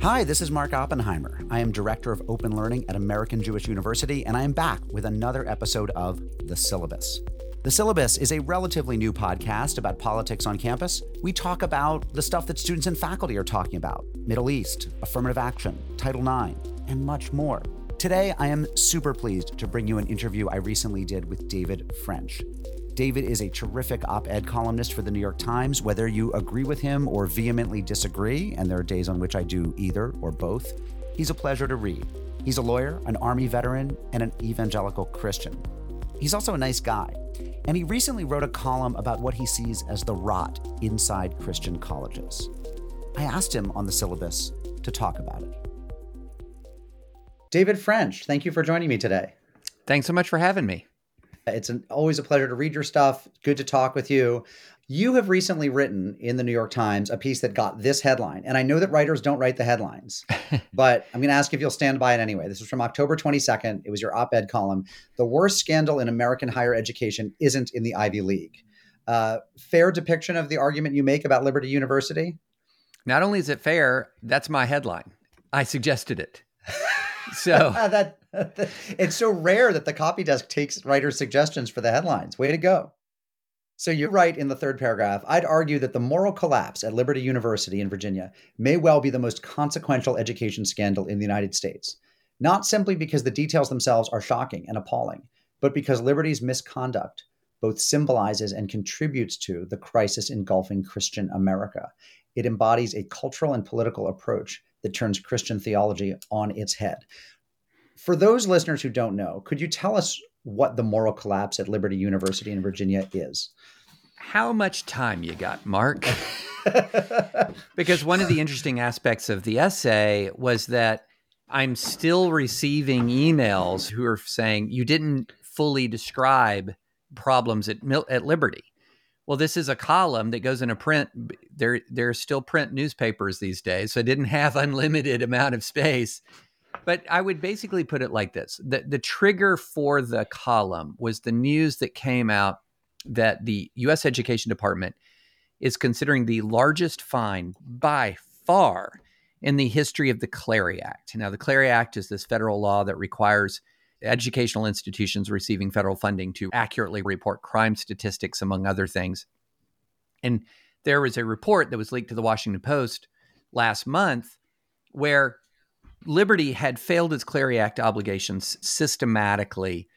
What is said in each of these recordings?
Hi, this is Mark Oppenheimer. I am Director of Open Learning at American Jewish University, and I am back with another episode of The Syllabus. The Syllabus is a relatively new podcast about politics on campus. We talk about the stuff that students and faculty are talking about Middle East, affirmative action, Title IX, and much more. Today, I am super pleased to bring you an interview I recently did with David French. David is a terrific op ed columnist for the New York Times. Whether you agree with him or vehemently disagree, and there are days on which I do either or both, he's a pleasure to read. He's a lawyer, an Army veteran, and an evangelical Christian. He's also a nice guy, and he recently wrote a column about what he sees as the rot inside Christian colleges. I asked him on the syllabus to talk about it. David French, thank you for joining me today. Thanks so much for having me. It's an, always a pleasure to read your stuff. Good to talk with you. You have recently written in the New York Times a piece that got this headline. And I know that writers don't write the headlines, but I'm going to ask if you'll stand by it anyway. This was from October 22nd. It was your op ed column. The worst scandal in American higher education isn't in the Ivy League. Uh, fair depiction of the argument you make about Liberty University? Not only is it fair, that's my headline. I suggested it. So ah, that it's so rare that the copy desk takes writer suggestions for the headlines. Way to go. So you write in the third paragraph, I'd argue that the moral collapse at Liberty University in Virginia may well be the most consequential education scandal in the United States. Not simply because the details themselves are shocking and appalling, but because Liberty's misconduct both symbolizes and contributes to the crisis engulfing Christian America. It embodies a cultural and political approach that turns Christian theology on its head. For those listeners who don't know, could you tell us what the moral collapse at Liberty University in Virginia is? How much time you got, Mark? because one of the interesting aspects of the essay was that I'm still receiving emails who are saying you didn't fully describe problems at at Liberty. Well, this is a column that goes in a print. There, there are still print newspapers these days, so I didn't have unlimited amount of space. But I would basically put it like this: the the trigger for the column was the news that came out that the U.S. Education Department is considering the largest fine by far in the history of the Clery Act. Now, the Clery Act is this federal law that requires educational institutions receiving federal funding to accurately report crime statistics, among other things. And there was a report that was leaked to the Washington Post last month where Liberty had failed its Clery Act obligations systematically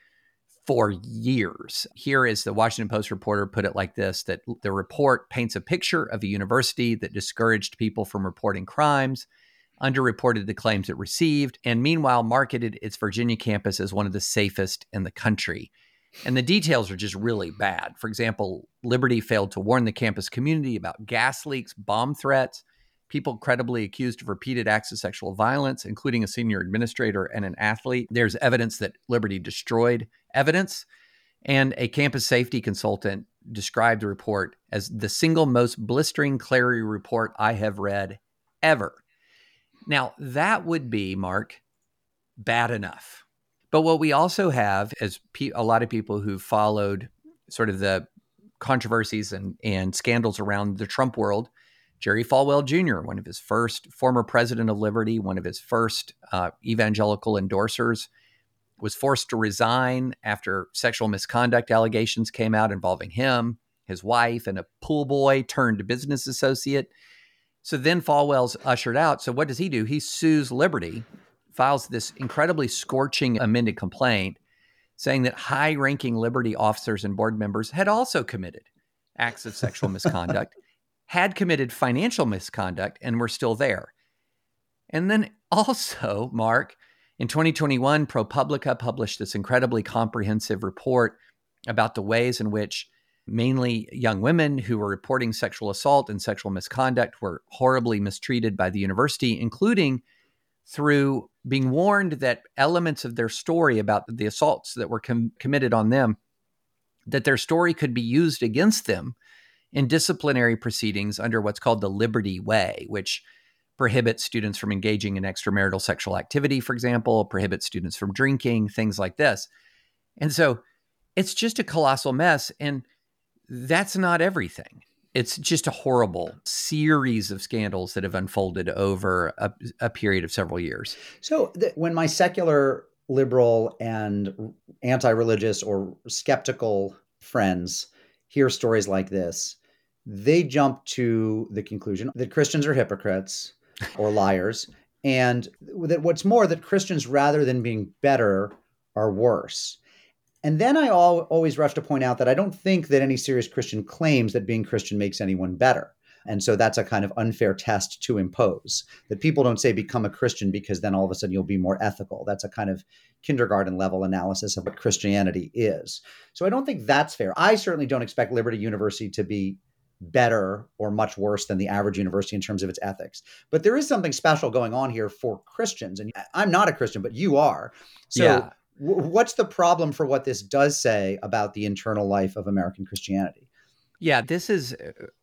for years. Here is the Washington Post reporter put it like this that the report paints a picture of a university that discouraged people from reporting crimes underreported the claims it received, and meanwhile marketed its Virginia campus as one of the safest in the country. And the details are just really bad. For example, Liberty failed to warn the campus community about gas leaks, bomb threats, people credibly accused of repeated acts of sexual violence, including a senior administrator and an athlete. There's evidence that Liberty destroyed evidence. And a campus safety consultant described the report as the single most blistering Clery report I have read ever. Now, that would be, Mark, bad enough. But what we also have is a lot of people who followed sort of the controversies and, and scandals around the Trump world. Jerry Falwell Jr., one of his first former president of Liberty, one of his first uh, evangelical endorsers, was forced to resign after sexual misconduct allegations came out involving him, his wife, and a pool boy turned business associate. So then Falwell's ushered out. So what does he do? He sues Liberty, files this incredibly scorching amended complaint saying that high ranking Liberty officers and board members had also committed acts of sexual misconduct, had committed financial misconduct, and were still there. And then also, Mark, in 2021, ProPublica published this incredibly comprehensive report about the ways in which mainly young women who were reporting sexual assault and sexual misconduct were horribly mistreated by the university, including through being warned that elements of their story about the assaults that were com- committed on them that their story could be used against them in disciplinary proceedings under what's called the liberty way which prohibits students from engaging in extramarital sexual activity for example prohibits students from drinking things like this. And so it's just a colossal mess and that's not everything. it's just a horrible series of scandals that have unfolded over a, a period of several years. So th- when my secular, liberal, and anti-religious or skeptical friends hear stories like this, they jump to the conclusion that Christians are hypocrites or liars, and that what's more, that Christians, rather than being better, are worse. And then I always rush to point out that I don't think that any serious Christian claims that being Christian makes anyone better. And so that's a kind of unfair test to impose. That people don't say become a Christian because then all of a sudden you'll be more ethical. That's a kind of kindergarten level analysis of what Christianity is. So I don't think that's fair. I certainly don't expect Liberty University to be better or much worse than the average university in terms of its ethics. But there is something special going on here for Christians. And I'm not a Christian, but you are. So yeah what's the problem for what this does say about the internal life of American Christianity? Yeah, this is,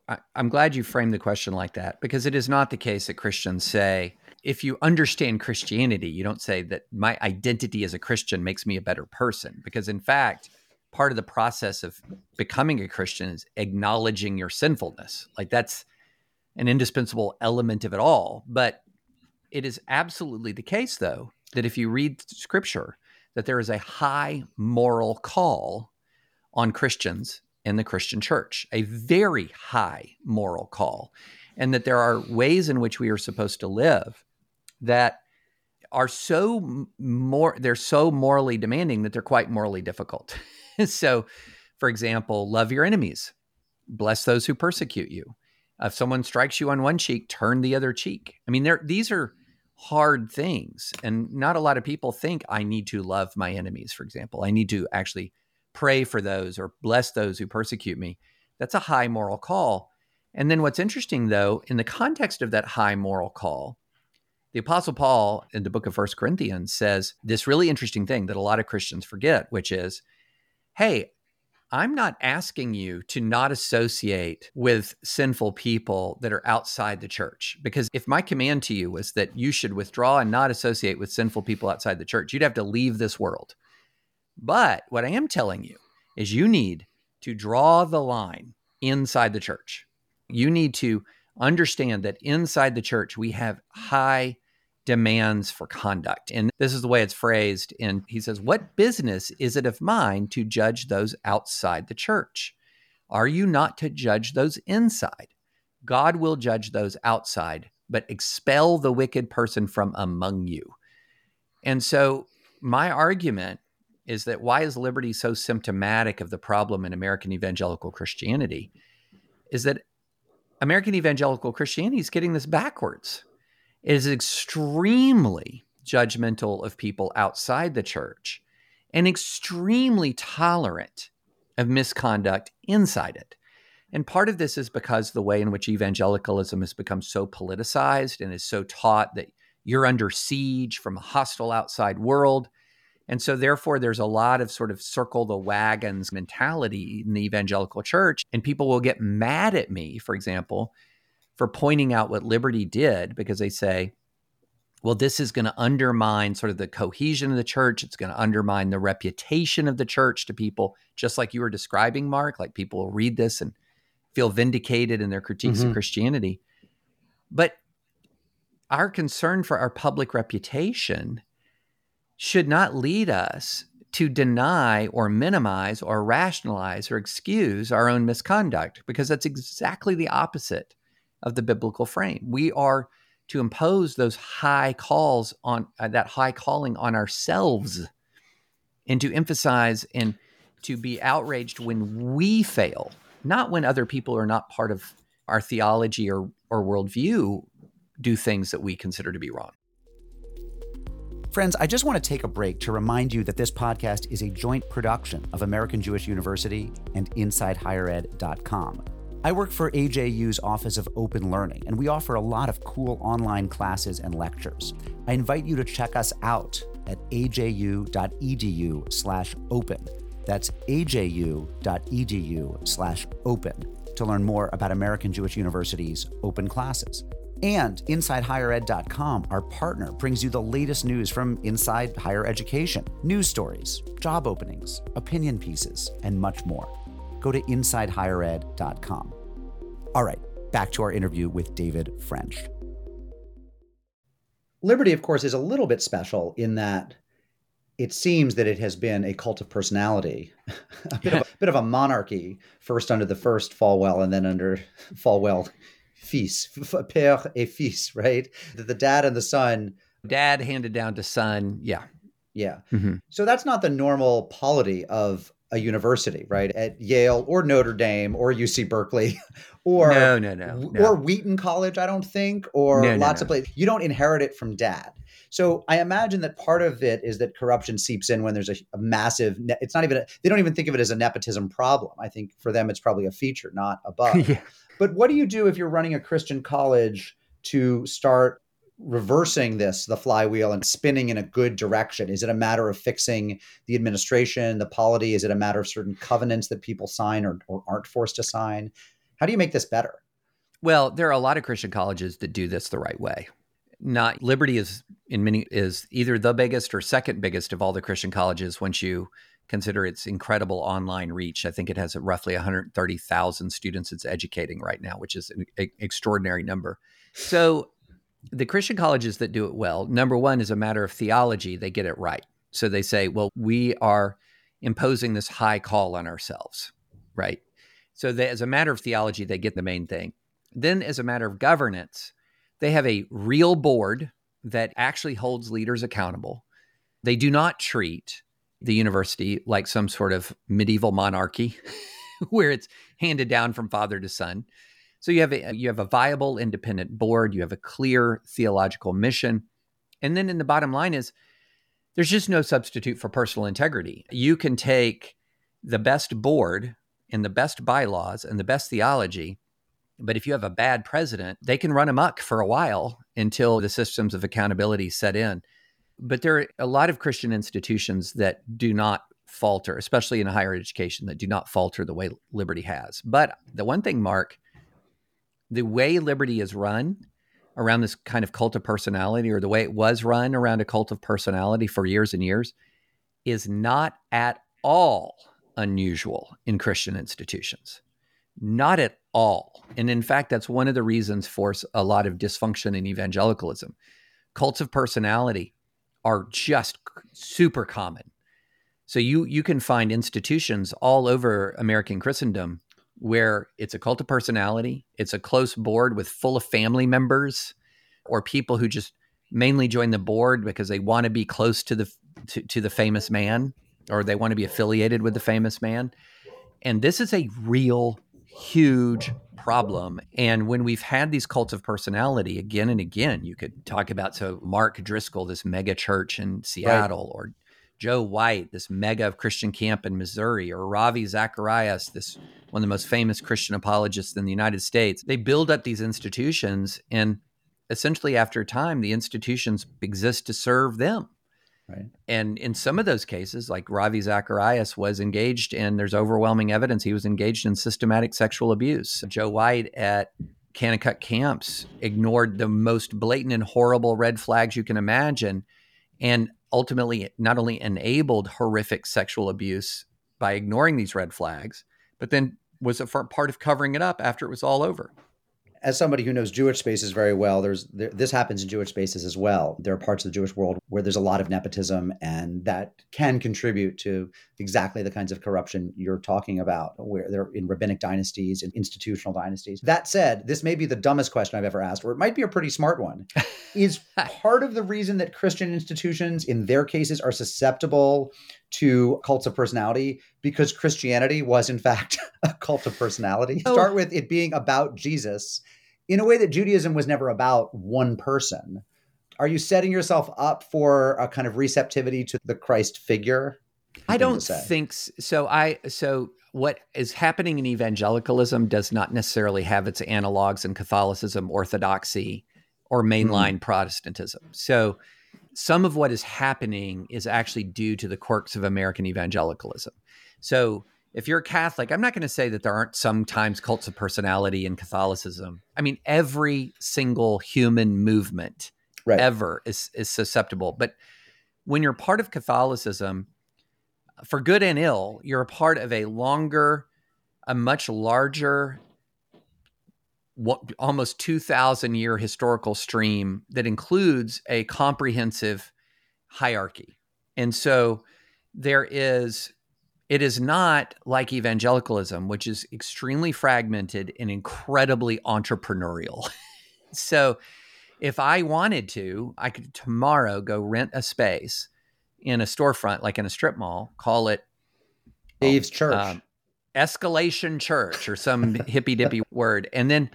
uh, I'm glad you framed the question like that because it is not the case that Christians say, if you understand Christianity, you don't say that my identity as a Christian makes me a better person. Because in fact, part of the process of becoming a Christian is acknowledging your sinfulness. Like that's an indispensable element of it all. But it is absolutely the case, though, that if you read scripture, that there is a high moral call on Christians in the Christian church, a very high moral call, and that there are ways in which we are supposed to live that are so more they're so morally demanding that they're quite morally difficult. so, for example, love your enemies, bless those who persecute you. If someone strikes you on one cheek, turn the other cheek. I mean, there these are hard things. And not a lot of people think I need to love my enemies, for example. I need to actually pray for those or bless those who persecute me. That's a high moral call. And then what's interesting, though, in the context of that high moral call, the Apostle Paul in the book of First Corinthians says this really interesting thing that a lot of Christians forget, which is hey, I'm not asking you to not associate with sinful people that are outside the church. Because if my command to you was that you should withdraw and not associate with sinful people outside the church, you'd have to leave this world. But what I am telling you is you need to draw the line inside the church. You need to understand that inside the church, we have high demands for conduct. And this is the way it's phrased. And he says, What business is it of mine to judge those outside the church? Are you not to judge those inside? God will judge those outside, but expel the wicked person from among you. And so, my argument is that why is liberty so symptomatic of the problem in American evangelical Christianity? Is that American evangelical Christianity is getting this backwards is extremely judgmental of people outside the church and extremely tolerant of misconduct inside it. And part of this is because the way in which evangelicalism has become so politicized and is so taught that you're under siege from a hostile outside world. And so, therefore, there's a lot of sort of circle the wagons mentality in the evangelical church. And people will get mad at me, for example, for pointing out what Liberty did because they say, well, this is going to undermine sort of the cohesion of the church. It's going to undermine the reputation of the church to people, just like you were describing, Mark. Like people will read this and feel vindicated in their critiques mm-hmm. of Christianity. But our concern for our public reputation should not lead us to deny or minimize or rationalize or excuse our own misconduct, because that's exactly the opposite of the biblical frame. We are to impose those high calls on uh, that high calling on ourselves and to emphasize and to be outraged when we fail, not when other people are not part of our theology or, or worldview do things that we consider to be wrong. Friends, I just want to take a break to remind you that this podcast is a joint production of American Jewish University and InsideHigherEd.com. I work for AJU's Office of Open Learning, and we offer a lot of cool online classes and lectures. I invite you to check us out at aju.edu/open. That's aju.edu/open to learn more about American Jewish University's open classes. And InsideHigherEd.com, our partner, brings you the latest news from inside higher education, news stories, job openings, opinion pieces, and much more go to InsideHigherEd.com. All right, back to our interview with David French. Liberty, of course, is a little bit special in that it seems that it has been a cult of personality, a bit, of a, bit of a monarchy, first under the first Falwell and then under Falwell fils, père et fils, right? The, the dad and the son. Dad handed down to son. Yeah. Yeah. Mm-hmm. So that's not the normal polity of a university, right? At Yale or Notre Dame or UC Berkeley or no, no, no, no. or Wheaton College, I don't think, or no, lots no, of places. You don't inherit it from dad. So I imagine that part of it is that corruption seeps in when there's a, a massive. Ne- it's not even. A, they don't even think of it as a nepotism problem. I think for them it's probably a feature, not a bug. yeah. But what do you do if you're running a Christian college to start reversing this, the flywheel, and spinning in a good direction? Is it a matter of fixing the administration, the polity? Is it a matter of certain covenants that people sign or, or aren't forced to sign? How do you make this better? Well, there are a lot of Christian colleges that do this the right way. Not Liberty is in many is either the biggest or second biggest of all the Christian colleges once you consider its incredible online reach. I think it has roughly 130,000 students it's educating right now, which is an extraordinary number. So the Christian colleges that do it well, number one is a matter of theology, they get it right. So they say, well, we are imposing this high call on ourselves, right? So they, as a matter of theology, they get the main thing. Then, as a matter of governance, they have a real board that actually holds leaders accountable. They do not treat the university like some sort of medieval monarchy where it's handed down from father to son. So you have a you have a viable independent board, you have a clear theological mission. And then in the bottom line is there's just no substitute for personal integrity. You can take the best board and the best bylaws and the best theology, but if you have a bad president, they can run amok for a while until the systems of accountability set in. But there are a lot of Christian institutions that do not falter, especially in higher education, that do not falter the way Liberty has. But the one thing, Mark, the way Liberty is run around this kind of cult of personality, or the way it was run around a cult of personality for years and years, is not at all unusual in Christian institutions. Not at all. And in fact, that's one of the reasons for a lot of dysfunction in evangelicalism. Cults of personality are just super common. So you you can find institutions all over American Christendom where it's a cult of personality, it's a close board with full of family members or people who just mainly join the board because they want to be close to the to, to the famous man or they want to be affiliated with the famous man. And this is a real huge problem. And when we've had these cults of personality again and again, you could talk about so Mark Driscoll, this mega church in Seattle, right. or Joe White, this mega of Christian camp in Missouri, or Ravi Zacharias, this one of the most famous Christian apologists in the United States. They build up these institutions, and essentially, after a time, the institutions exist to serve them. Right. And in some of those cases, like Ravi Zacharias was engaged in, there's overwhelming evidence he was engaged in systematic sexual abuse. Joe White at Kanakuk camps ignored the most blatant and horrible red flags you can imagine and ultimately not only enabled horrific sexual abuse by ignoring these red flags, but then was a part of covering it up after it was all over as somebody who knows Jewish spaces very well, there's there, this happens in Jewish spaces as well. There are parts of the Jewish world where there's a lot of nepotism, and that can contribute to exactly the kinds of corruption you're talking about, where they're in rabbinic dynasties and institutional dynasties. That said, this may be the dumbest question I've ever asked, or it might be a pretty smart one. Is part of the reason that Christian institutions, in their cases, are susceptible to cults of personality because Christianity was, in fact, a cult of personality. Oh. Start with it being about Jesus in a way that Judaism was never about one person. Are you setting yourself up for a kind of receptivity to the Christ figure? I don't think so. I so what is happening in evangelicalism does not necessarily have its analogs in Catholicism, Orthodoxy, or mainline mm. Protestantism. So some of what is happening is actually due to the quirks of American evangelicalism. So if you're a Catholic, I'm not going to say that there aren't sometimes cults of personality in Catholicism. I mean, every single human movement right. ever is is susceptible. But when you're part of Catholicism, for good and ill, you're a part of a longer, a much larger what, almost 2,000 year historical stream that includes a comprehensive hierarchy. And so there is, it is not like evangelicalism, which is extremely fragmented and incredibly entrepreneurial. so if I wanted to, I could tomorrow go rent a space in a storefront, like in a strip mall, call it Dave's Church. Um, escalation church or some hippy dippy word. And then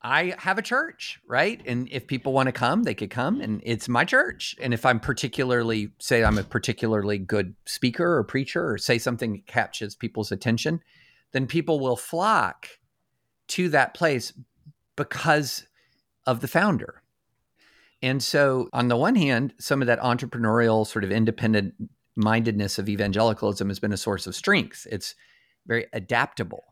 I have a church, right? And if people want to come, they could come and it's my church. And if I'm particularly, say, I'm a particularly good speaker or preacher or say something that catches people's attention, then people will flock to that place because of the founder. And so, on the one hand, some of that entrepreneurial, sort of independent mindedness of evangelicalism has been a source of strength. It's very adaptable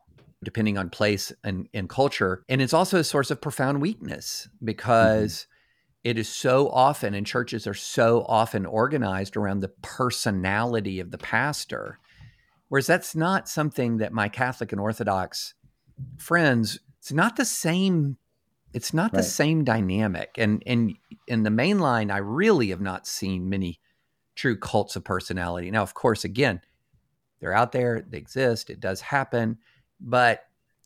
depending on place and, and culture. And it's also a source of profound weakness because mm-hmm. it is so often, and churches are so often organized around the personality of the pastor. Whereas that's not something that my Catholic and Orthodox friends, it's not the same. It's not right. the same dynamic. And and in the main line, I really have not seen many true cults of personality. Now, of course, again, they're out there, they exist, it does happen, but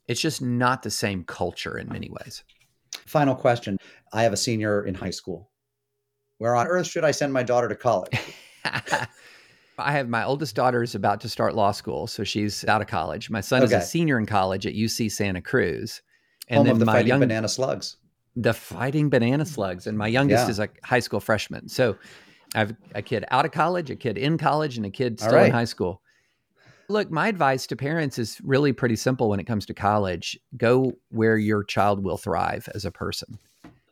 it's just not the same culture in many ways. Final question. I have a senior in high school. Where on earth should I send my daughter to college? I have my oldest daughter is about to start law school, so she's out of college. My son okay. is a senior in college at UC Santa Cruz. And Home then the my fighting young, banana slugs. The fighting banana slugs. And my youngest yeah. is a high school freshman. So I have a kid out of college, a kid in college, and a kid still right. in high school. Look, my advice to parents is really pretty simple when it comes to college go where your child will thrive as a person.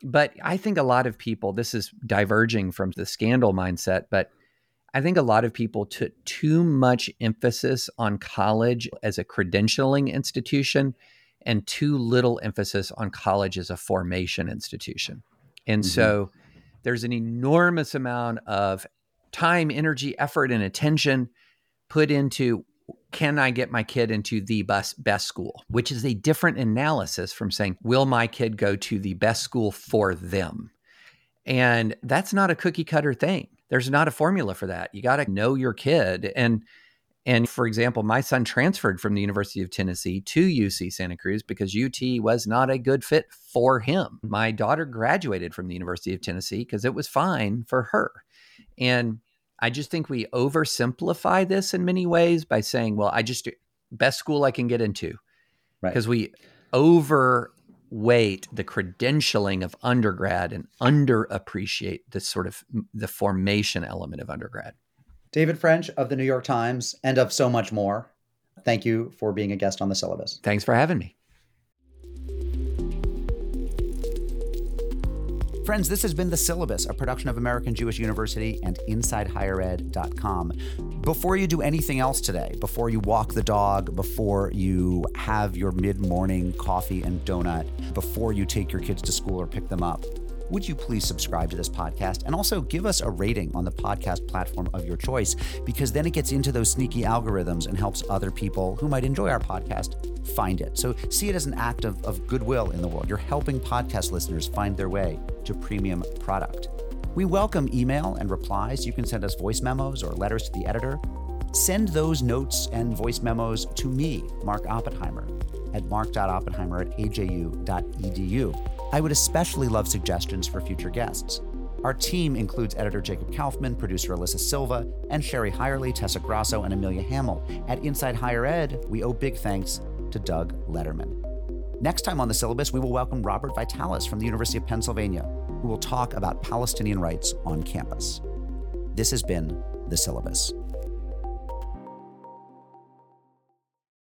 But I think a lot of people, this is diverging from the scandal mindset, but I think a lot of people took too much emphasis on college as a credentialing institution and too little emphasis on college as a formation institution. And mm-hmm. so there's an enormous amount of time, energy, effort, and attention put into can I get my kid into the best, best school, which is a different analysis from saying, will my kid go to the best school for them? And that's not a cookie cutter thing. There's not a formula for that. You got to know your kid. And and for example, my son transferred from the University of Tennessee to UC Santa Cruz because UT was not a good fit for him. My daughter graduated from the University of Tennessee because it was fine for her. And I just think we oversimplify this in many ways by saying, well, I just best school I can get into. Because right. we overweight the credentialing of undergrad and underappreciate the sort of the formation element of undergrad. David French of the New York Times and of so much more. Thank you for being a guest on the syllabus. Thanks for having me. Friends, this has been The Syllabus, a production of American Jewish University and InsideHigherEd.com. Before you do anything else today, before you walk the dog, before you have your mid morning coffee and donut, before you take your kids to school or pick them up, would you please subscribe to this podcast and also give us a rating on the podcast platform of your choice? Because then it gets into those sneaky algorithms and helps other people who might enjoy our podcast find it. So see it as an act of, of goodwill in the world. You're helping podcast listeners find their way to premium product. We welcome email and replies. You can send us voice memos or letters to the editor. Send those notes and voice memos to me, Mark Oppenheimer, at mark.oppenheimer at aju.edu. I would especially love suggestions for future guests. Our team includes editor Jacob Kaufman, producer Alyssa Silva, and Sherry Hirely, Tessa Grasso, and Amelia Hamill. At Inside Higher Ed, we owe big thanks to Doug Lederman. Next time on the syllabus, we will welcome Robert Vitalis from the University of Pennsylvania, who will talk about Palestinian rights on campus. This has been the syllabus.